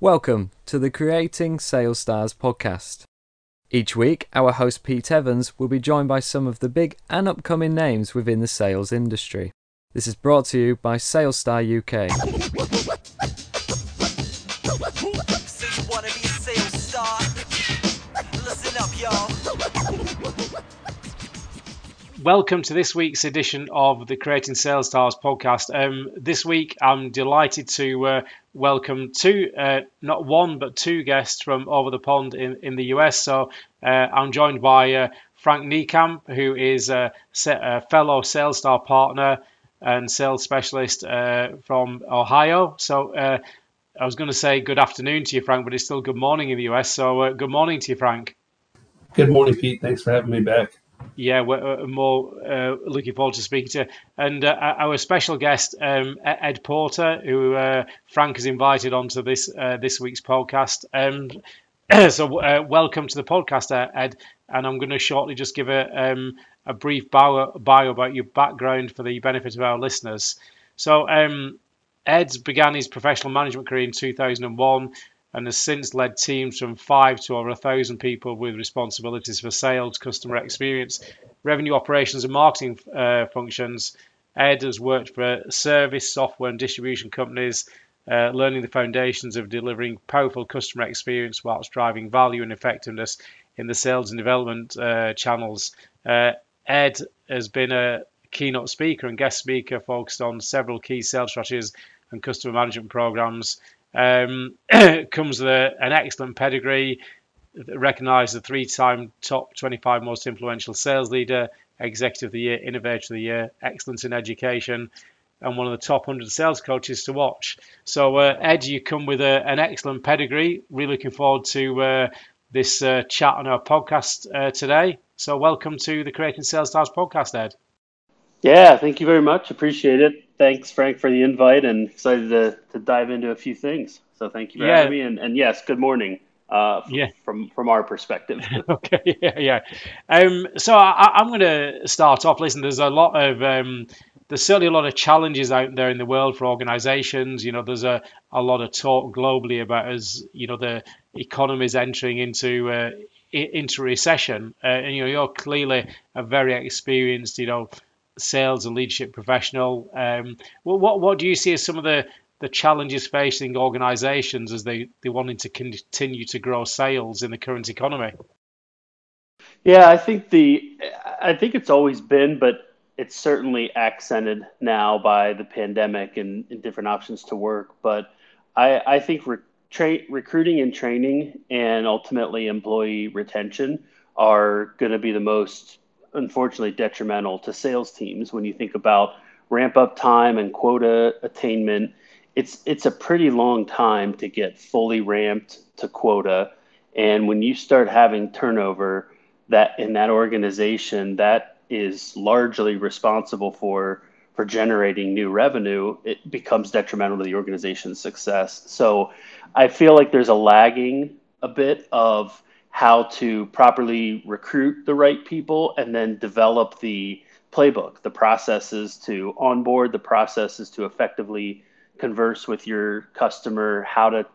Welcome to the Creating Sales Stars podcast. Each week, our host Pete Evans will be joined by some of the big and upcoming names within the sales industry. This is brought to you by Sales Star UK. Welcome to this week's edition of the Creating Sales Stars podcast. Um, this week, I'm delighted to uh, welcome two, uh, not one, but two guests from over the pond in, in the US. So uh, I'm joined by uh, Frank Niekamp, who is a, a, fellow Sales Star partner and sales specialist uh, from Ohio. So uh, I was going to say good afternoon to you, Frank, but it's still good morning in the US. So good morning to you, Frank. Good morning, Pete. Thanks for having me back yeah, we're uh, more uh, looking forward to speaking to. And uh, our special guest, um, Ed Porter, who uh, Frank has invited onto this uh, this week's podcast. Um, so, uh, welcome to the podcast, Ed. And I'm going to shortly just give a um, a brief bio, bio about your background for the benefit of our listeners. So, um, Ed began his professional management career in 2001 and has since led teams from five to over a thousand people with responsibilities for sales, customer experience, revenue operations, and marketing uh, functions. Ed has worked for service, software, and distribution companies, uh, learning the foundations of delivering powerful customer experience whilst driving value and effectiveness in the sales and development uh, channels. Uh, Ed has been a keynote speaker and guest speaker focused on several key sales strategies and customer management programs. Um, comes with a, an excellent pedigree, recognised the three-time top 25 most influential sales leader, executive of the year, innovator of the year, excellence in education, and one of the top 100 sales coaches to watch. So, uh, Ed, you come with a, an excellent pedigree. Really looking forward to uh, this uh, chat on our podcast uh, today. So, welcome to the Creating Sales Stars podcast, Ed. Yeah, thank you very much. Appreciate it thanks, Frank, for the invite, and excited to, to dive into a few things. So thank you for yeah. having me, and, and yes, good morning. Uh, from, yeah. from from our perspective. okay, yeah, yeah. Um, so I, am going to start off. Listen, there's a lot of um, there's certainly a lot of challenges out there in the world for organisations. You know, there's a, a lot of talk globally about as you know the economy is entering into uh, into recession, uh, and you know you're clearly a very experienced you know sales and leadership professional. Um, what, what, what do you see as some of the, the challenges facing organisations as they they wanting to continue to grow sales in the current economy? Yeah, I think the I think it's always been, but it's certainly accented now by the pandemic and, and different options to work. But I, I think re- tra- recruiting and training and ultimately employee retention are going to be the most unfortunately detrimental to sales teams when you think about ramp up time and quota attainment. It's it's a pretty long time to get fully ramped to quota, and when you start having turnover, that in that organization that is largely responsible for for generating new revenue, it becomes detrimental to the organization's success. So I feel like there's a lagging a bit of how to properly recruit the right people and then develop the playbook, the processes to onboard, the processes to effectively converse with your customer, how to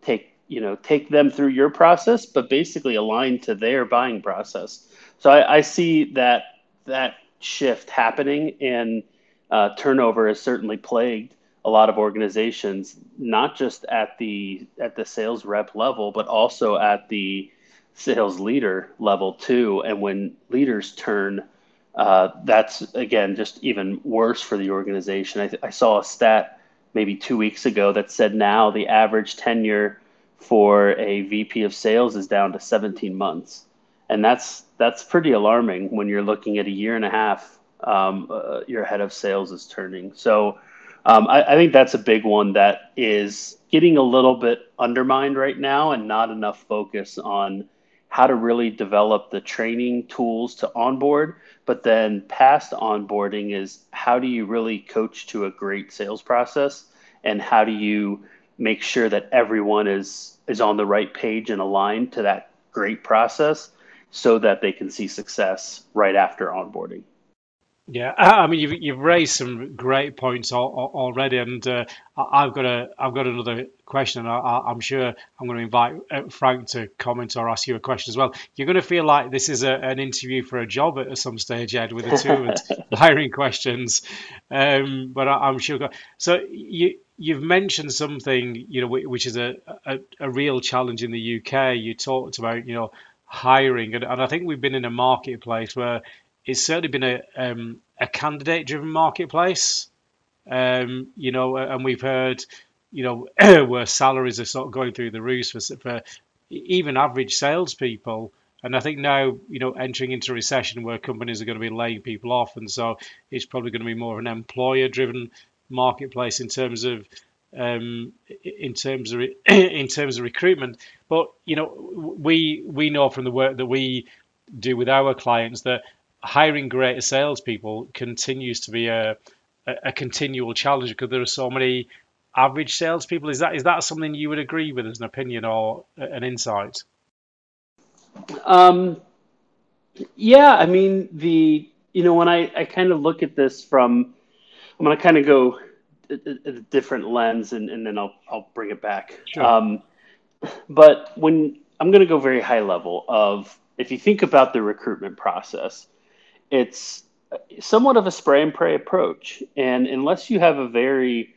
take you know take them through your process, but basically align to their buying process. So I, I see that that shift happening, and uh, turnover has certainly plagued a lot of organizations, not just at the at the sales rep level, but also at the sales leader level too. And when leaders turn, uh, that's again just even worse for the organization. I, I, saw a stat maybe two weeks ago that said now the average tenure for a VP of sales is down to 17 months, and that's that's pretty alarming when you're looking at a year and a half. Um, uh, your head of sales is turning. So um, I, I think that's a big one that is getting a little bit undermined right now, and not enough focus on how to really develop the training tools to onboard. But then past onboarding is how do you really coach to a great sales process and how do you make sure that everyone is is on the right page and aligned to that great process so that they can see success right after onboarding. Yeah, I mean you've you've raised some great points already, and uh, I've got a I've got another question, and I, am sure I'm going to invite uh, Frank to comment or ask you a question as well. You're going to feel like this is a, an interview for a job at some stage, Ed, with the two hiring questions, um, but I, am sure. So you you've mentioned something you know which is a, a, a real challenge in the UK. You talked about you know hiring, and, and I think we've been in a marketplace where it's certainly been a um, a candidate driven marketplace. Um, you know, and we've heard, you know, where salaries are sort of going through the roof for, for even average salespeople. And I think now, you know, entering into recession where companies are going to be laying people off, and so it's probably going to be more of an employer-driven marketplace in terms of um, in terms of in terms of recruitment. But you know, we we know from the work that we do with our clients that hiring greater salespeople continues to be a, a, a continual challenge because there are so many average salespeople. Is that is that something you would agree with as an opinion or an insight? Um, yeah, I mean the you know when I I kind of look at this from I'm going to kind of go a, a, different lens and, and then I'll I'll bring it back. Sure. Um, but when I'm going to go very high level of if you think about the recruitment process, it's somewhat of a spray and pray approach. And unless you have a very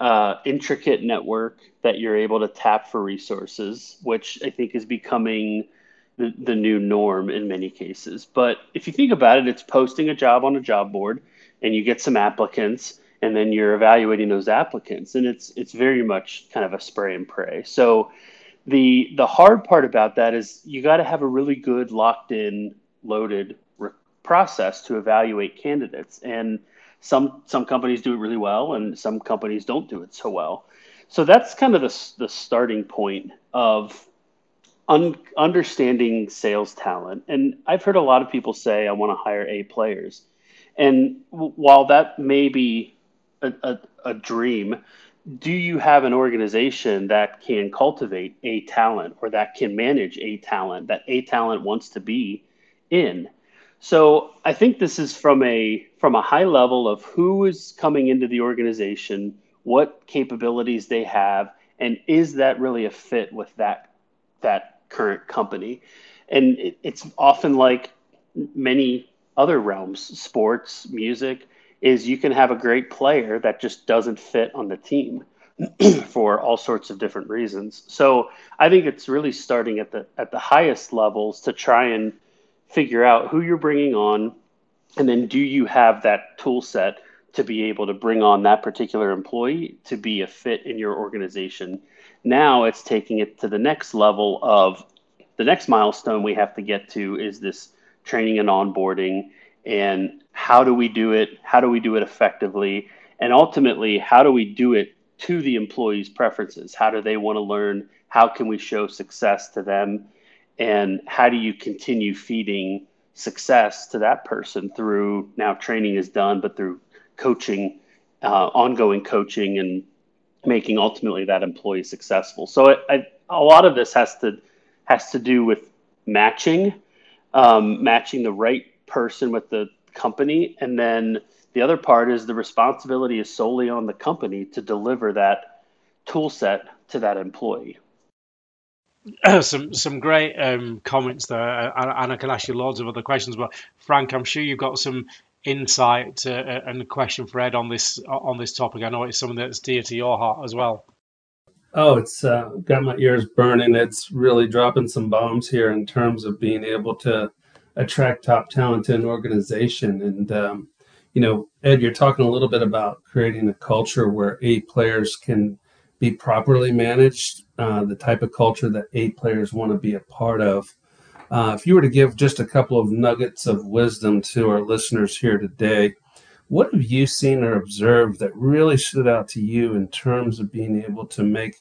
uh, intricate network that you're able to tap for resources, which I think is becoming the, the new norm in many cases. But if you think about it, it's posting a job on a job board and you get some applicants and then you're evaluating those applicants and it's it's very much kind of a spray and pray. So the the hard part about that is you got to have a really good locked in loaded process to evaluate candidates. And some some companies do it really well, and some companies don't do it so well. So that's kind of the the starting point of un, understanding sales talent. And I've heard a lot of people say, "I want to hire A players," and w- while that may be a, a, a dream, do you have an organization that can cultivate a talent or that can manage a talent that a talent wants to be in? So I think this is from a from a high level of who is coming into the organization, what capabilities they have, and is that really a fit with that that current company? And it, it's often like many other realms, sports, music, is you can have a great player that just doesn't fit on the team for all sorts of different reasons. So I think it's really starting at the at the highest levels to try and figure out who you're bringing on, and then do you have that tool set to be able to bring on that particular employee to be a fit in your organization. Now it's taking it to the next level of the next milestone we have to get to is this training and onboarding and how do we do it? How do we do it effectively? And ultimately, how do we do it to the employee's preferences? How do they want to learn? How can we show success to them? And how do you continue feeding success to that person through now training is done but through coaching uh, ongoing coaching and making ultimately that employee successful? So it, I, a lot of this has to has to do with matching um, matching the right person with the company. And then the other part is the responsibility is solely on the company to deliver that tool set to that employee some some great um, comments there, and I can ask you loads of other questions. But Frank, I'm sure you've got some insight uh, and a question for Ed on this on this topic. I know it's something that's dear to your heart as well. Oh, it's uh, got my ears burning. It's really dropping some bombs here in terms of being able to attract top talent to an organization. And um, you know, Ed, you're talking a little bit about creating a culture where A players can be properly managed, uh, the type of culture that A players want to be a part of. Uh, if you were to give just a couple of nuggets of wisdom to our listeners here today, what have you seen or observed that really stood out to you in terms of being able to make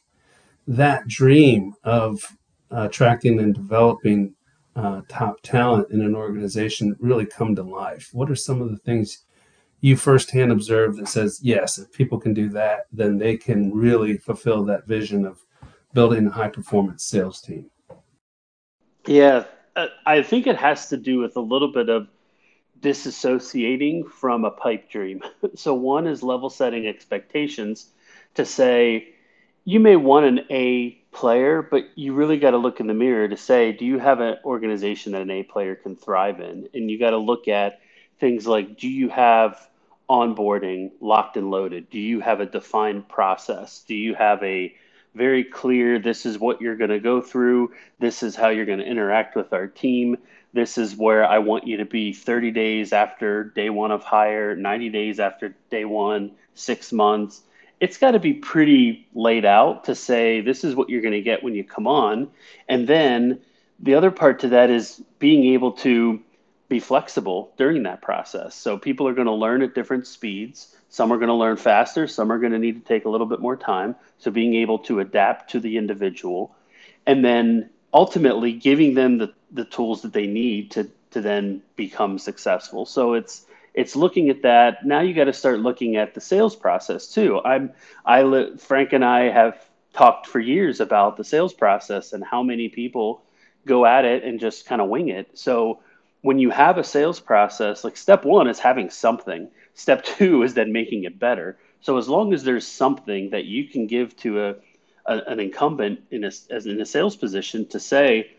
that dream of uh, attracting and developing uh, top talent in an organization really come to life? What are some of the things you firsthand observe that says, yes, if people can do that, then they can really fulfill that vision of building a high performance sales team? Yeah, uh, I think it has to do with a little bit of disassociating from a pipe dream. so one is level setting expectations to say you may want an A player, but you really got to look in the mirror to say, do you have an organization that an A player can thrive in? And you got to look at things like, do you have onboarding locked and loaded? Do you have a defined process? Do you have a very clear, this is what you're going to go through, this is how you're going to interact with our team? This is where I want you to be 30 days after day one of hire, 90 days after day one, six months it's got to be pretty laid out to say this is what you're going to get when you come on. And then the other part to that is being able to be flexible during that process. So people are going to learn at different speeds. Some are going to learn faster, some are going to need to take a little bit more time. So being able to adapt to the individual and then ultimately giving them the, the tools that they need to to then become successful. So it's it's looking at that. Now you got to start looking at the sales process too. I'm I Frank and I have talked for years about the sales process and how many people go at it and just kind of wing it. So when you have a sales process, like step 1 is having something. Step 2 is then making it better. So as long as there's something that you can give to a, a an incumbent in a as in a sales position to say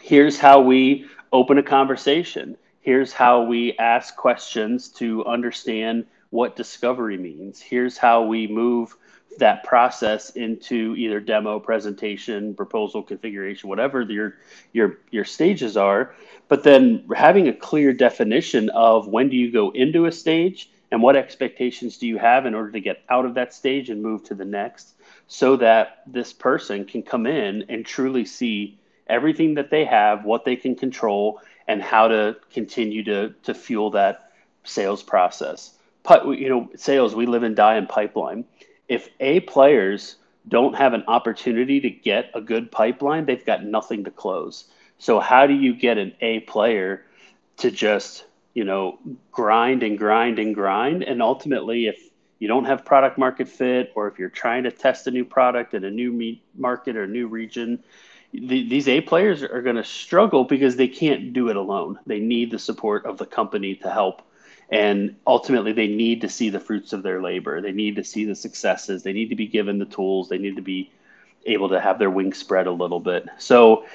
here's how we open a conversation here's how we ask questions to understand what discovery means. Here's how we move that process into either demo, presentation, proposal, configuration, whatever your your your stages are. But then having a clear definition of when do you go into a stage and what expectations do you have in order to get out of that stage and move to the next so that this person can come in and truly see everything that they have, what they can control, and how to continue to to fuel that sales process. You know, sales we live and die in pipeline. If A players don't have an opportunity to get a good pipeline, they've got nothing to close. So how do you get an A player to just you know grind and grind and grind and ultimately if you don't have product market fit or if you're trying to test a new product in a new market or new region the, these A players are going to struggle because they can't do it alone. They need the support of the company to help. And ultimately, they need to see the fruits of their labor. They need to see the successes. They need to be given the tools. They need to be able to have their wings spread a little bit. So,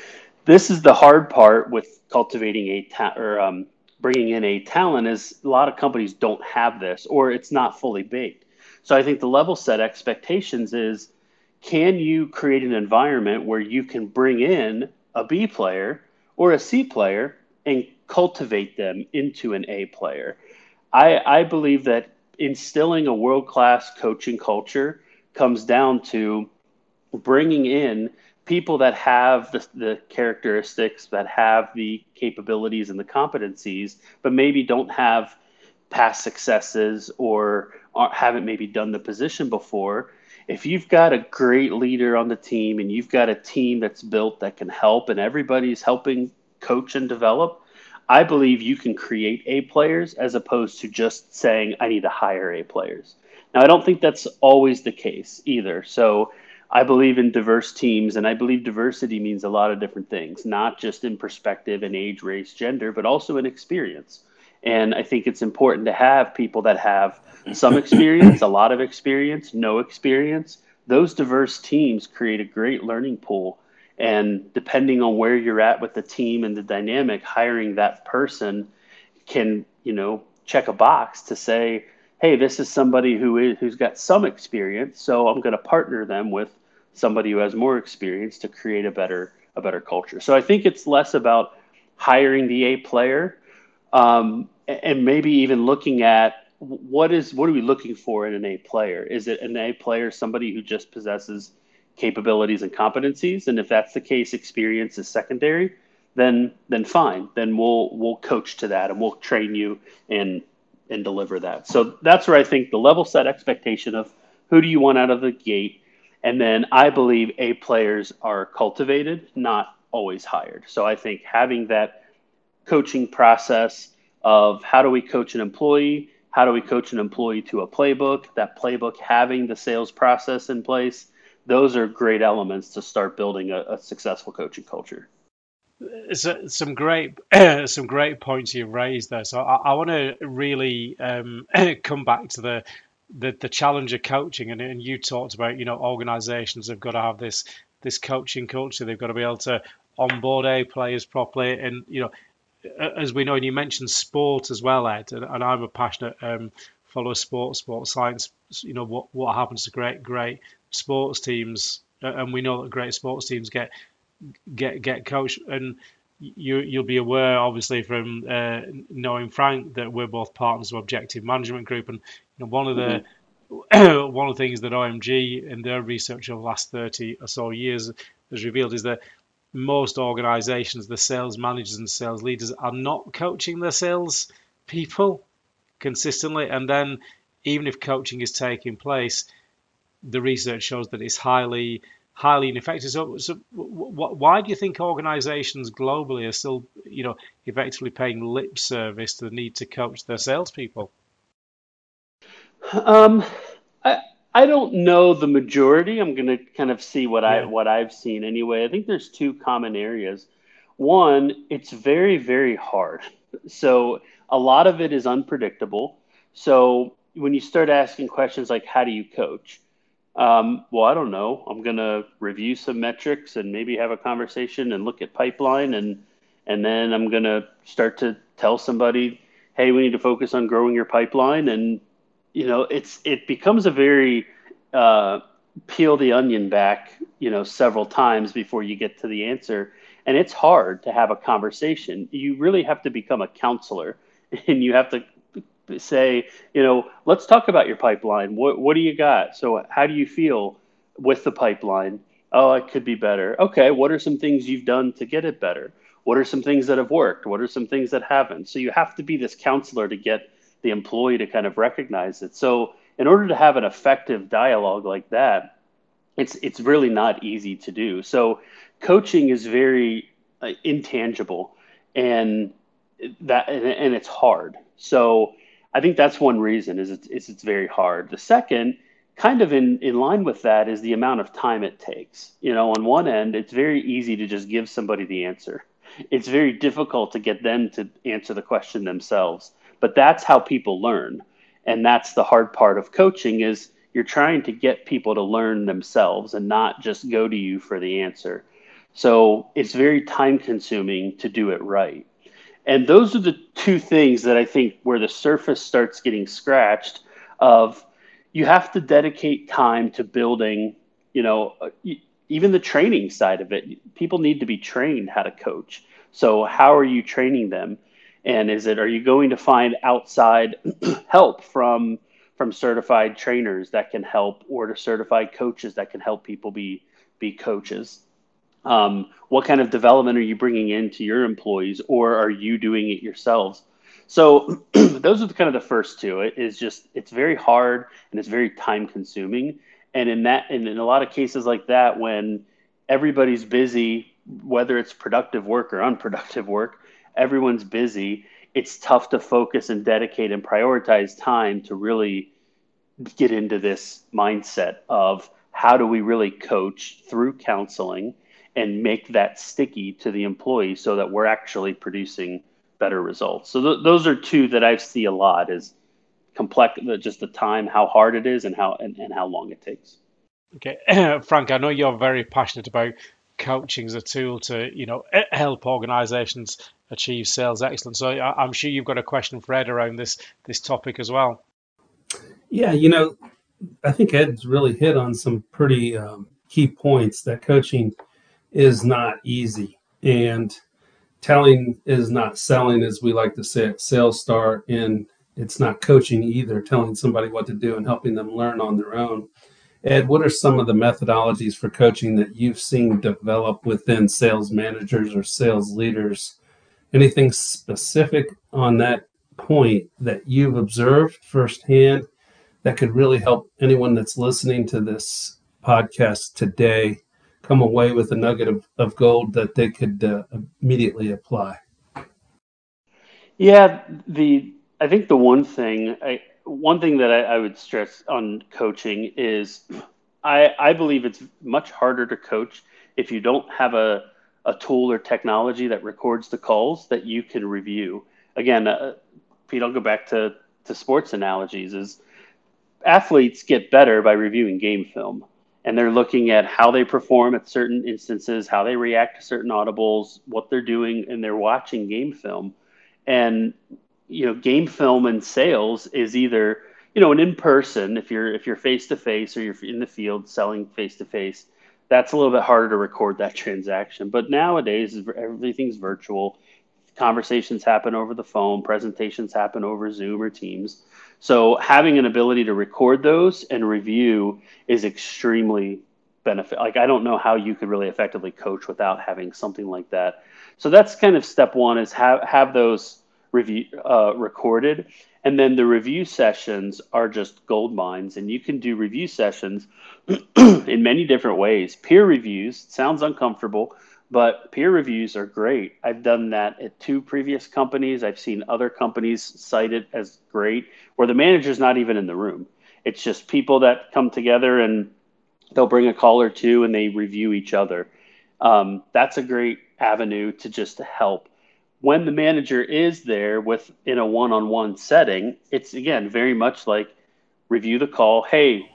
this is the hard part with cultivating a ta- or um, bringing in a talent is a lot of companies don't have this or it's not fully baked. So, I think the level set expectations is can you create an environment where you can bring in a B player or a C player and cultivate them into an A player? I, I believe that instilling a world class coaching culture comes down to bringing in people that have the, the characteristics, that have the capabilities and the competencies, but maybe don't have past successes or haven't maybe done the position before. If you've got a great leader on the team and you've got a team that's built that can help and everybody's helping coach and develop, I believe you can create A players as opposed to just saying, I need to hire A players. Now, I don't think that's always the case either. So I believe in diverse teams, and I believe diversity means a lot of different things, not just in perspective and age, race, gender, but also in experience. And I think it's important to have people that have some experience, a lot of experience, no experience. Those diverse teams create a great learning pool. And depending on where you're at with the team and the dynamic, hiring that person can, you know, check a box to say, hey, this is somebody who is who's got some experience, so I'm going to partner them with somebody who has more experience to create a better a better culture. So I think it's less about hiring the A player, um, and maybe even looking at what is what are we looking for in an A player? Is it an A player somebody who just possesses capabilities and competencies? And if that's the case, experience is secondary. Then then fine. Then we'll we'll coach to that and we'll train you and and deliver that. So that's where I think the level set expectation of who do you want out of the gate, and then I believe A players are cultivated, not always hired. So I think having that coaching process of how do we coach an employee how do we coach an employee to a playbook? That playbook having the sales process in place. Those are great elements to start building a, a successful coaching culture. some great some great points you've raised there. So I, I want to really um, come back to the the, the challenge of coaching, and, and you talked about you know organisations have got to have this this coaching culture. They've got to be able to onboard A players properly, and you know as we know, and you mentioned sport as well, Ed, and, and I'm a passionate um, follower of sport, sports science. You know what what happens to great great sports teams, and we know that great sports teams get get get coached. And you you'll be aware obviously from uh, knowing Frank that we're both partners of Objective Management Group. And you know one of the mm-hmm. one of the things that OMG in their research over the last 30 or so years has revealed is that most organizations the sales managers and sales leaders are not coaching their sales people consistently. And then even if coaching is taking place the research shows that it's highly highly ineffective. So, so why do you think organisations globally are still, you know, effectively paying lip service to the need to coach their salespeople? Um, I I don't know the majority. I'm going to kind of see what yeah. I what I've seen anyway. I think there's two common areas. One, it's very very hard. So a lot of it is unpredictable. So when you start asking questions like how do you coach um, well, I don't know. I'm going to review some metrics and maybe have a conversation and look at pipeline and and then I'm going to start to tell somebody, "Hey, we need to focus on growing your pipeline." And you know, it's it becomes a very uh, peel the onion back, you know, several times before you get to the answer. And it's hard to have a conversation. You really have to become a counselor and you have to say, you know, let's talk about your pipeline. What what do you got? So how do you feel with the pipeline? Oh, it could be better. Okay, what are some things you've done to get it better? What are some things that have worked? What are some things that haven't? So you have to be this counselor to get the employee to kind of recognize it. So in order to have an effective dialogue like that, it's it's really not easy to do. So coaching is very uh, intangible and that and, and it's hard. So I think that's one reason is it's, is it's very hard. The second, kind of in, in line with that, is the amount of time it takes. You know, on one end, it's very easy to just give somebody the answer. It's very difficult to get them to answer the question themselves. But that's how people learn. And that's the hard part of coaching is you're trying to get people to learn themselves and not just go to you for the answer. So it's very time consuming to do it right. And those are the two things that I think where the surface starts getting scratched of you have to dedicate time to building, you know, uh, even the training side of it. People need to be trained how to coach. So how are you training them? And is it are you going to find outside help from from certified trainers that can help or to certified coaches that can help people be be coaches? Um, what kind of development are you bringing into your employees, or are you doing it yourselves? So those are the, kind of the first two. It is just it's very hard and it's very time consuming. And in that, and in a lot of cases like that, when everybody's busy, whether it's productive work or unproductive work, everyone's busy. It's tough to focus and dedicate and prioritize time to really get into this mindset of how do we really coach through counseling and make that sticky to the employee so that we're actually producing better results. So th- those are two that I see a lot is complex, just the time, how hard it is and how, and, and how long it takes. Okay. Frank, I know you're very passionate about coaching as a tool to, you know, help organizations achieve sales excellence. So I'm sure you've got a question for Ed around this, this topic as well. Yeah, you know, I think Ed's really hit on some pretty um, key points that coaching – is not easy. And telling is not selling, as we like to say at Sales Star, and it's not coaching either, telling somebody what to do and helping them learn on their own. Ed, what are some of the methodologies for coaching that you've seen develop within sales managers or sales leaders? Anything specific on that point that you've observed firsthand that could really help anyone that's listening to this podcast today come away with a nugget of, of gold that they could uh, immediately apply? Yeah, the I think the one thing I one thing that I, I would stress on coaching is I I believe it's much harder to coach if you don't have a a tool or technology that records the calls that you can review. Again, uh, Pete, I'll go back to, to sports analogies is athletes get better by reviewing game film and they're looking at how they perform at certain instances, how they react to certain audibles, what they're doing, and they're watching game film. And you know, game film and sales is either you know an in person if you're if you're face to face or you're in the field selling face to face. That's a little bit harder to record that transaction. But nowadays, everything's virtual. Conversations happen over the phone, presentations happen over Zoom or Teams. So having an ability to record those and review is extremely benefit. Like I don't know how you could really effectively coach without having something like that. So that's kind of step one is have have those review uh, recorded, and then the review sessions are just gold mines, and you can do review sessions in many different ways. Peer reviews sounds uncomfortable, but peer reviews are great. I've done that at two previous companies. I've seen other companies cite it as great, where the manager's not even in the room. It's just people that come together and they'll bring a call or two and they review each other. Um, that's a great avenue to just to help. When the manager is there with in a one-on-one setting, it's again very much like review the call. Hey,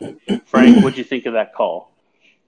Frank, what'd you think of that call?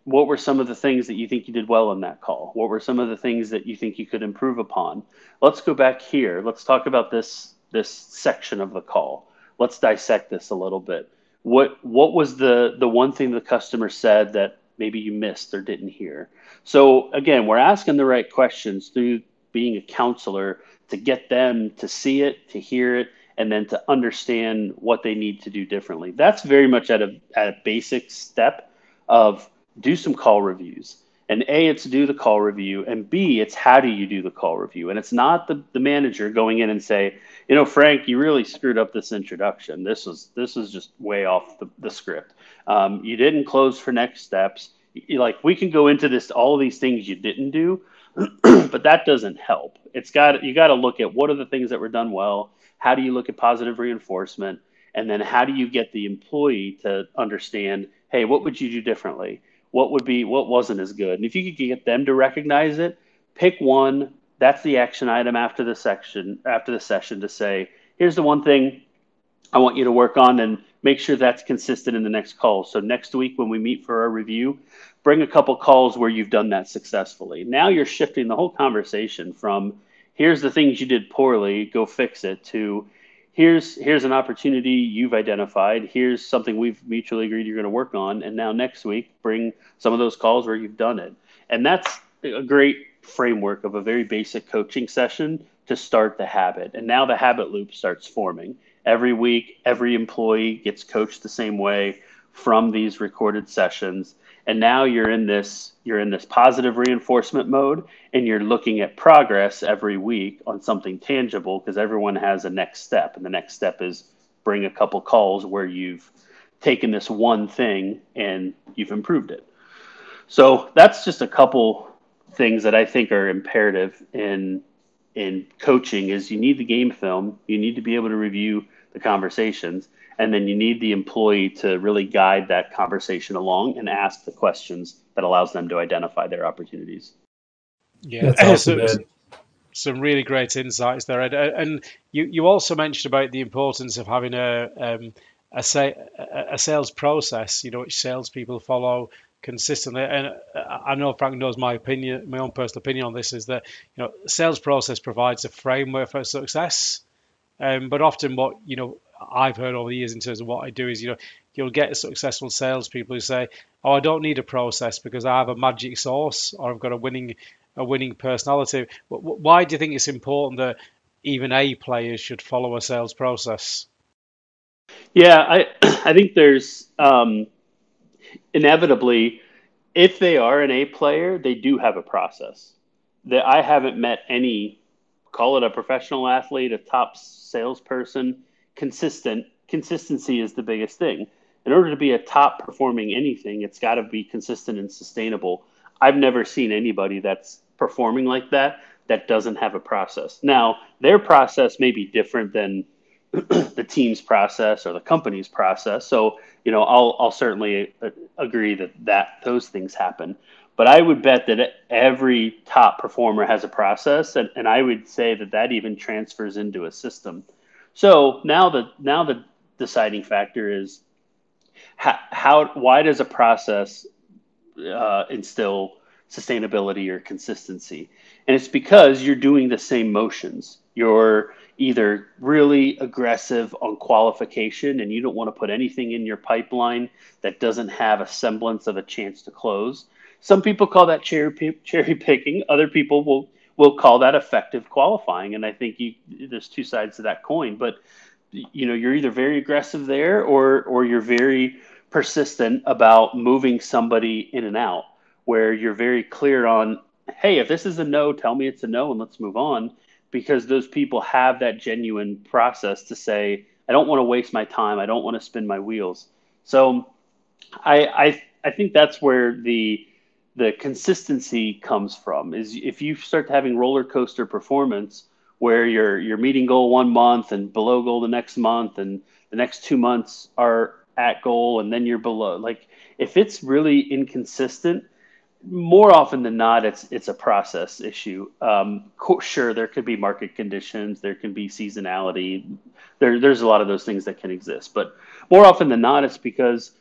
What were some of the things that you think you did well in that call? What were some of the things that you think you could improve upon? Let's go back here. Let's talk about this this section of the call. Let's dissect this a little bit. What what was the the one thing the customer said that maybe you missed or didn't hear? So again, we're asking the right questions through being a counselor to get them to see it, to hear it, and then to understand what they need to do differently. That's very much at a at a basic step of do some call reviews. And A, it's do the call review, and B, it's how do you do the call review. And it's not the, the manager going in and say, you know, Frank, you really screwed up this introduction. This was this was just way off the, the script. Um, you didn't close for next steps. You, like we can go into this all these things you didn't do, but that doesn't help. It's got you got to look at what are the things that were done well. How do you look at positive reinforcement, and then how do you get the employee to understand, hey, what would you do differently? What would be what wasn't as good. And if you could get them to recognize it, pick one. That's the action item after the section after the session to say, here's the one thing I want you to work on and make sure that's consistent in the next call. So next week when we meet for our review, bring a couple calls where you've done that successfully. Now you're shifting the whole conversation from here's the things you did poorly, go fix it to here's here's an opportunity you've identified. Here's something we've mutually agreed you're going to work on. And now next week bring some of those calls where you've done it. And that's a great framework of a very basic coaching session to start the habit. And now the habit loop starts forming. Every week every employee gets coached the same way from these recorded sessions and now you're in this you're in this positive reinforcement mode and you're looking at progress every week on something tangible because everyone has a next step. And the next step is bring a couple calls where you've taken this one thing and you've improved it. So that's just a couple things that i think are imperative in in coaching is you need the game film. You need to be able to review the conversations and then you need the employee to really guide that conversation along and ask the questions that allows them to identify their opportunities. Yeah That's awesome, some really great insights there. Ed. and you, you also mentioned about the importance of having a um, a, say, a sales process you know which salespeople follow consistently. And I know Frank knows my opinion my own personal opinion on this is that you know sales process provides a framework for success. Um, but often what you know I've heard over the years in terms of what I do is, you know, you'll get successful salespeople who say, "Oh, I don't need a process because I have a magic sauce or I've got a winning a winning personality." Why do you think it's important that even A players should follow a sales process? Yeah, I I think there's um, inevitably, if they are an A player, they do have a process. That I haven't met any, call it a professional athlete, a top salesperson consistent. Consistency is the biggest thing. In order to be a top performing anything, it's got to be consistent and sustainable. I've never seen anybody that's performing like that that doesn't have a process. Now, their process may be different than the team's process or the company's process. So, you know, I'll, I'll certainly uh, agree that, that those things happen. But I would bet that every top performer has a process, and, and I would say that that even transfers into a system. So now the now the deciding factor is how, how why does a process uh, instill sustainability or consistency? And it's because you're doing the same motions. You're either really aggressive on qualification and you don't want to put anything in your pipeline that doesn't have a semblance of a chance to close. Some people call that cherry, cherry picking. Other people will will call that effective qualifying. And I think you, there's two sides to that coin. But you know, you're either very aggressive there or or you're very persistent about moving somebody in and out, where you're very clear on, hey, if this is a no, tell me it's a no and let's move on because those people have that genuine process to say, I don't want to waste my time. I don't want to spin my wheels. So I, I, I think that's where the, the consistency comes from is if you start having roller coaster performance where you're, you're meeting goal one month and below goal the next month and the next two months are at goal and then you're below, like if it's really inconsistent, more often than not, it's it's a process issue. Um, sure, there could be market conditions, there can be seasonality, there there's a lot of those things that can exist, but more often than not, it's because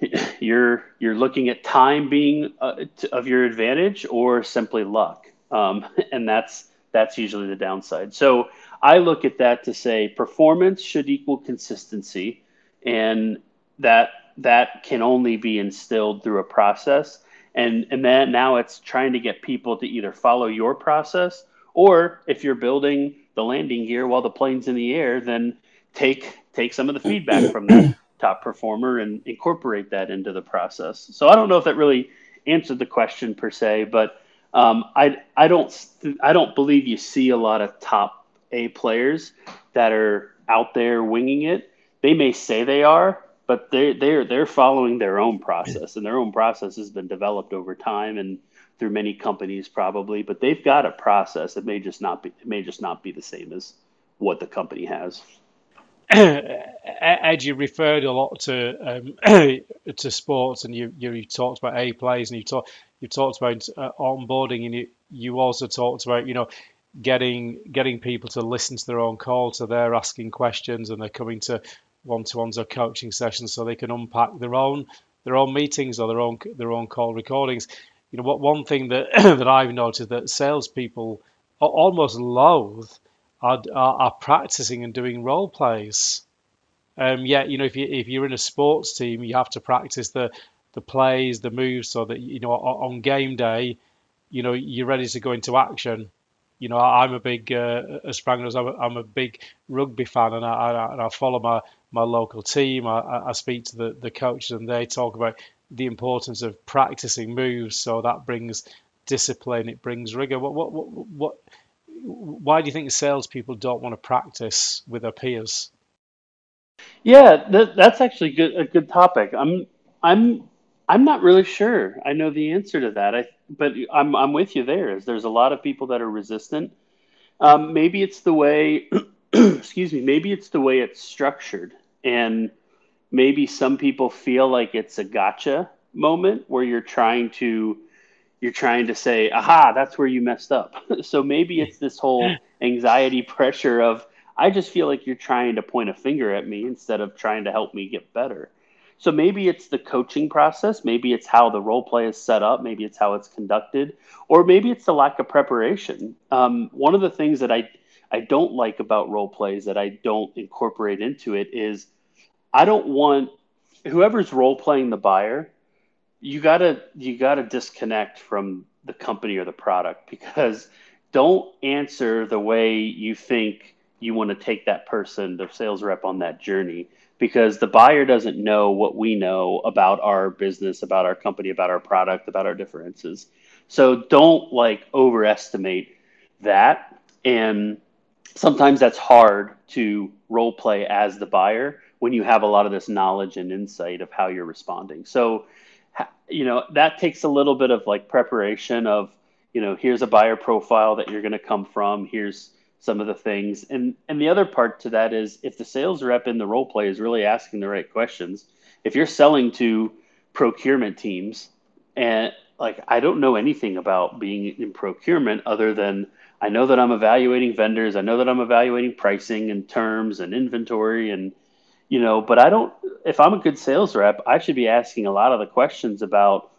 you're you're looking at time being uh, of your advantage or simply luck, um, and that's that's usually the downside. So I look at that to say performance should equal consistency, and that that can only be instilled through a process. And and then now it's trying to get people to either follow your process or if you're building the landing gear while the plane's in the air then take take some of the feedback from that top performer and incorporate that into the process so i don't know if that really answered the question per se but um, I, I don't I don't believe you see a lot of top A players that are out there winging it. They may say they are, but they they're they're following their own process, and their own process has been developed over time and through many companies probably. But they've got a process. It may just not be it may just not be the same as what the company has. Ed, you referred a lot to um, to sports, and you, you, you talked about A plays, and you talked you talked about uh, onboarding, and you you also talked about you know getting getting people to listen to their own call, so they're asking questions and they're coming to one-to-ones or coaching sessions so they can unpack their own their own meetings or their own their own call recordings. You know, what one thing that that I've noticed that salespeople almost loathe are, are, are practicing and doing role plays. Um, yeah, you know, if you if you're in a sports team, you have to practice the the plays, the moves, so that you know on game day, you know, you're ready to go into action you know, I'm a big, uh, as Frank knows, I'm a, I'm a big rugby fan and I, and I follow my, my local team. I, I speak to the, the coaches and they talk about the importance of practicing moves. So that brings discipline, it brings rigor. What, what, what, what why do you think salespeople don't want to practice with their peers? Yeah, that, that's actually good, a good topic. I'm, I'm, I'm not really sure. I know the answer to that. I, but I'm, I'm with you there. Is there's a lot of people that are resistant. Um, maybe it's the way excuse me, maybe it's the way it's structured. And maybe some people feel like it's a gotcha moment where you're trying to you're trying to say, aha, that's where you messed up. so maybe it's this whole anxiety pressure of I just feel like you're trying to point a finger at me instead of trying to help me get better. So maybe it's the coaching process, maybe it's how the role play is set up, maybe it's how it's conducted, or maybe it's the lack of preparation. Um, one of the things that I I don't like about role plays that I don't incorporate into it is I don't want whoever's role playing the buyer, you gotta you gotta disconnect from the company or the product because don't answer the way you think you want to take that person, the sales rep, on that journey because the buyer doesn't know what we know about our business, about our company, about our product, about our differences. So don't like overestimate that. And sometimes that's hard to role play as the buyer when you have a lot of this knowledge and insight of how you're responding. So, you know, that takes a little bit of like preparation of, you know, here's a buyer profile that you're going to come from. Here's some of the things. And and the other part to that is if the sales rep in the role play is really asking the right questions, if you're selling to procurement teams and like I don't know anything about being in procurement other than I know that I'm evaluating vendors, I know that I'm evaluating pricing and terms and inventory and you know, but I don't if I'm a good sales rep, I should be asking a lot of the questions about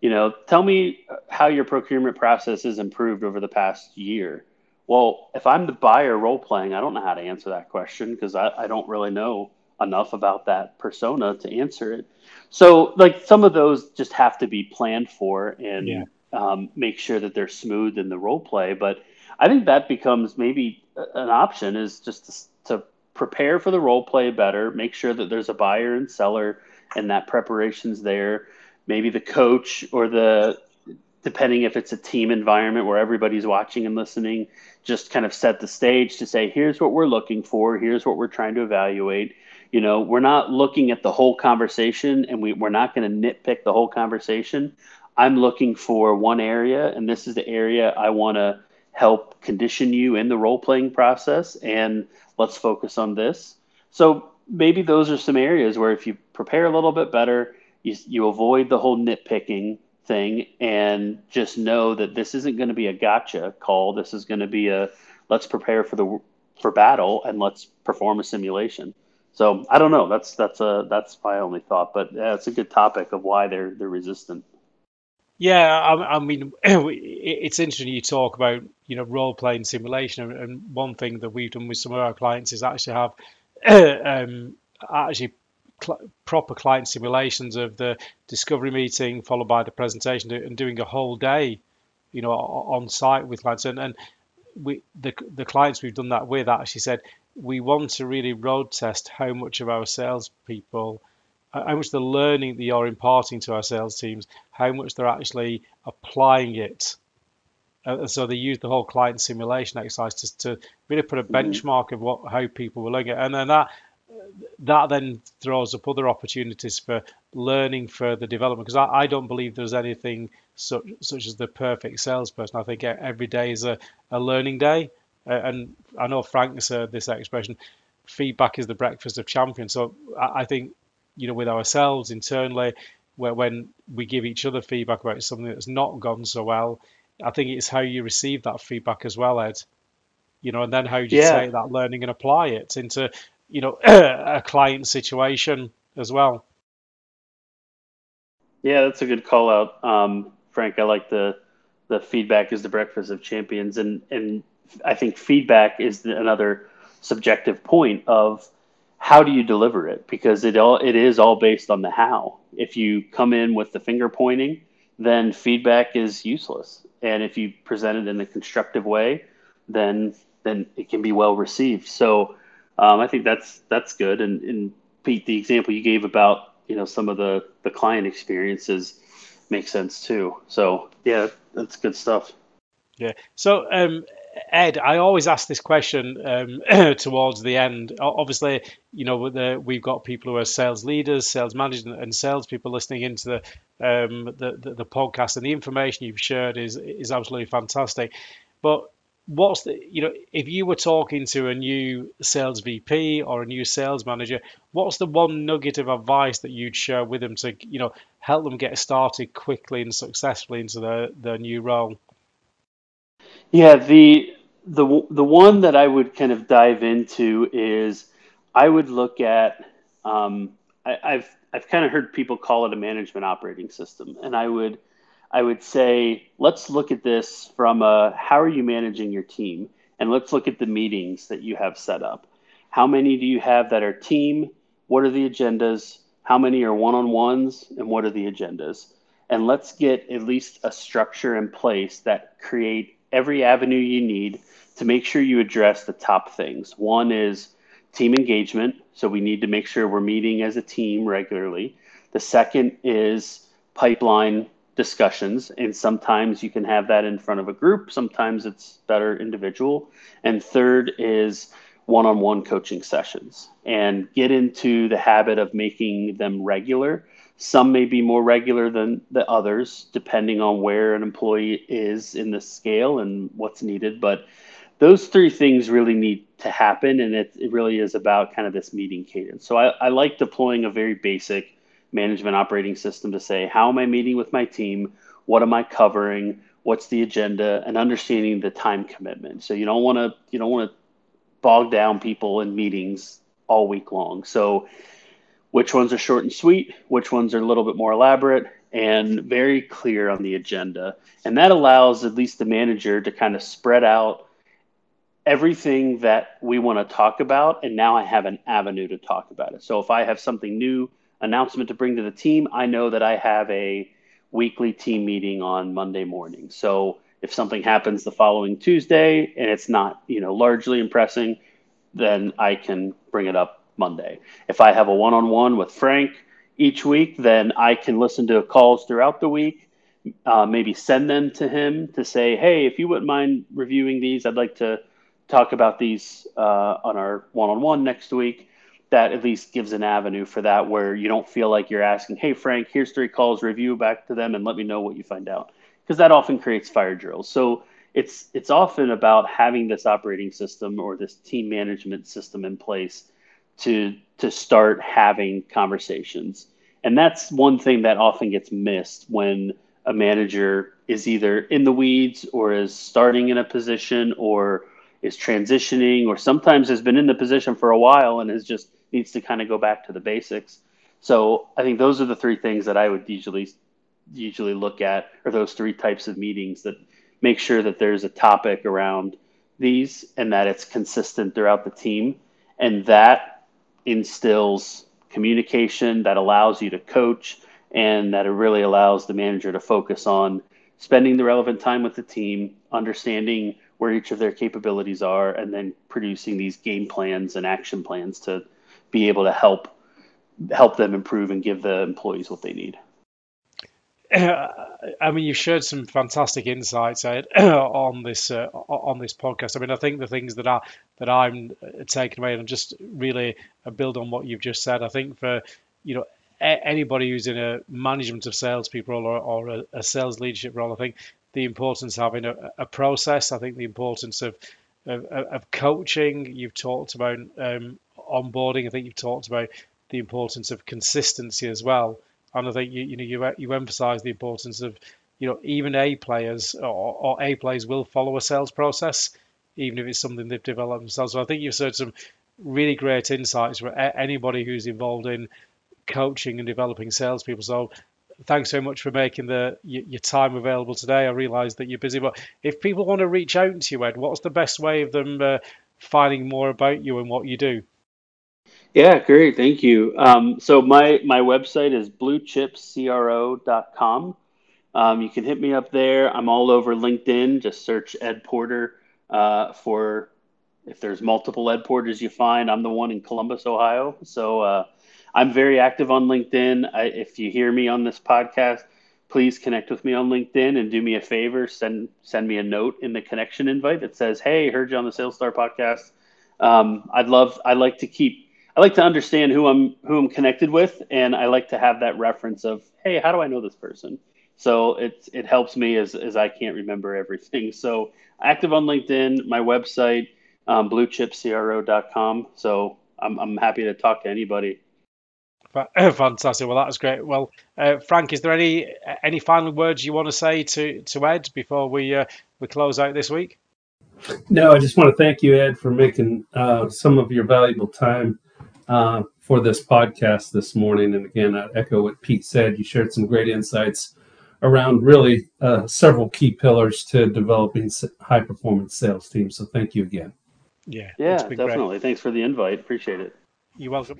you know, tell me how your procurement process has improved over the past year well, if I'm the buyer role playing, I don't know how to answer that question because I, I don't really know enough about that persona to answer it. So, like, some of those just have to be planned for and yeah. um, make sure that they're smooth in the role play. But I think that becomes maybe an option is just to, to prepare for the role play better, make sure that there's a buyer and seller and that preparation's there. Maybe the coach or the depending if it's a team environment where everybody's watching and listening, just kind of set the stage to say, here's what we're looking for, here's what we're trying to evaluate. You know, we're not looking at the whole conversation and we, we're not going to nitpick the whole conversation. I'm looking for one area, and this is the area I want to help condition you in the role playing process, and let's focus on this. So maybe those are some areas where if you prepare a little bit better, you, you avoid the whole nitpicking thing and just know that this isn't going to be a gotcha call. This is going to be a let's prepare for the for battle and let's perform a simulation. So I don't know. That's that's a that's my only thought, but yeah, it's a good topic of why they're they're resistant. Yeah, I, I mean, it's interesting you talk about you know role playing simulation, and one thing that we've done with some of our clients is actually have um, actually cl- proper client simulations of the discovery meeting followed by the presentation and doing a whole day, you know, on site with clients. And, and we the the clients we've done that with actually said we want to really road test how much of our salespeople, how much the learning that you're imparting to our sales teams, how much they're actually applying it. Uh, so they use the whole client simulation exercise to, to really put a mm-hmm. benchmark of what how people were looking at, and then that that then throws up other opportunities for learning further development because I, I don't believe there's anything such, such as the perfect salesperson. I think every day is a, a learning day. Uh, and I know Frank has heard this expression feedback is the breakfast of champions. So I, I think, you know, with ourselves internally, where when we give each other feedback about something that's not gone so well, I think it's how you receive that feedback as well, Ed. You know, and then how you yeah. take that learning and apply it into you know a client situation as well. Yeah, that's a good call out, um, Frank. I like the the feedback is the breakfast of champions, and and I think feedback is another subjective point of how do you deliver it because it all it is all based on the how. If you come in with the finger pointing, then feedback is useless, and if you present it in a constructive way, then then it can be well received. So um, I think that's that's good. And, and Pete, the example you gave about you know some of the the client experiences makes sense too. So yeah, that's good stuff. Yeah. So um, Ed, I always ask this question um, towards the end. Obviously, you know, the, we've got people who are sales leaders, sales managers, and sales people listening into the, um, the, the, the podcast, and the information you've shared is is absolutely fantastic. But what's the you know if you were talking to a new sales VP or a new sales manager, what's the one nugget of advice that you'd share with them to you know help them get started quickly and successfully into their their new role? Yeah, the the the one that I would kind of dive into is I would look at um, I, I've I've kind of heard people call it a management operating system, and I would I would say let's look at this from a how are you managing your team? And let's look at the meetings that you have set up. How many do you have that are team? What are the agendas? How many are one on ones? And what are the agendas? And let's get at least a structure in place that create every avenue you need to make sure you address the top things. One is team engagement. So we need to make sure we're meeting as a team regularly. The second is pipeline discussions and sometimes you can have that in front of a group sometimes it's better individual and third is one-on-one coaching sessions and get into the habit of making them regular some may be more regular than the others depending on where an employee is in the scale and what's needed but those three things really need to happen, and it, it really is about kind of this meeting cadence. So I, I like deploying a very basic management operating system to say, how am I meeting with my team? What am I covering? What's the agenda? And understanding the time commitment. So you don't want to you don't want to bog down people in meetings all week long. So which ones are short and sweet, which ones are a little bit more elaborate, and very clear on the agenda. And that allows at least the manager to kind of spread out everything that we want to talk about. And now I have an avenue to talk about it. So if I have something new announcement to bring to the team, I know that I have a weekly team meeting on Monday morning. So if something happens the following Tuesday and it's not, you know, largely impressing, then I can bring it up Monday. If I have a one-on-one with Frank each week, then I can listen to calls throughout the week, uh, maybe send them to him to say, hey, if you wouldn't mind reviewing these, I'd like to talk about these uh, on our one-on-one next week. That at least gives an avenue for that where you don't feel like you're asking, hey, Frank, here's three calls, review back to them and let me know what you find out. Because that often creates fire drills. So it's it's often about having this operating system or this team management system in place to to start having conversations. And that's one thing that often gets missed when a manager is either in the weeds or is starting in a position or is transitioning or sometimes has been in the position for a while and is just needs to kind of go back to the basics. So I think those are the three things that I would usually usually look at or those three types of meetings that make sure that there's a topic around these and that it's consistent throughout the team and that instills communication that allows you to coach and that it really allows the manager to focus on spending the relevant time with the team, understanding where each of their capabilities are, and then producing these game plans and action plans to be able to help help them improve and give the employees what they need. I mean, you've shared some fantastic insights on this uh, on this podcast. I mean, I think the things that I that I'm taking away and just really build on what you've just said. I think for you know anybody who's in a management of salespeople or, or a, a sales leadership role, I think the importance of having a, a process. I think the importance of of, of coaching. You've talked about um, onboarding. I think you've talked about the importance of consistency as well. And I think you you know you you emphasise the importance of you know even A players or, or A players will follow a sales process, even if it's something they've developed themselves. So I think you've said some really great insights for anybody who's involved in coaching and developing salespeople. So thanks so much for making the your time available today. I realise that you're busy, but if people want to reach out to you, Ed, what's the best way of them uh, finding more about you and what you do? Yeah, great. Thank you. Um, so my my website is bluechipcro.com. Um, you can hit me up there. I'm all over LinkedIn. Just search Ed Porter uh, for if there's multiple Ed Porters you find. I'm the one in Columbus, Ohio. So uh, I'm very active on LinkedIn. I, if you hear me on this podcast, please connect with me on LinkedIn and do me a favor. Send send me a note in the connection invite that says, "Hey, heard you on the SalesStar podcast." Um, I'd love. I'd like to keep I like to understand who I'm who I'm connected with, and I like to have that reference of, hey, how do I know this person? So it it helps me as as I can't remember everything. So active on LinkedIn, my website, um, bluechipcro.com. So I'm I'm happy to talk to anybody. Fantastic. Well, that was great. Well, uh, Frank, is there any any final words you want to say to to Ed before we uh, we close out this week? No, I just want to thank you, Ed, for making uh, some of your valuable time uh, for this podcast this morning. And again, I echo what Pete said. You shared some great insights around really uh, several key pillars to developing high performance sales teams. So thank you again. Yeah, yeah, definitely. Great. Thanks for the invite. Appreciate it. You're welcome.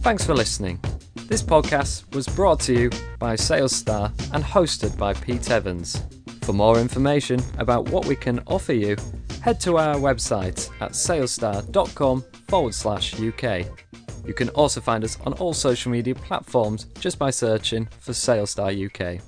Thanks for listening. This podcast was brought to you by SalesStar and hosted by Pete Evans. For more information about what we can offer you, head to our website at salesstar.com forward slash UK. You can also find us on all social media platforms just by searching for SalesStar UK.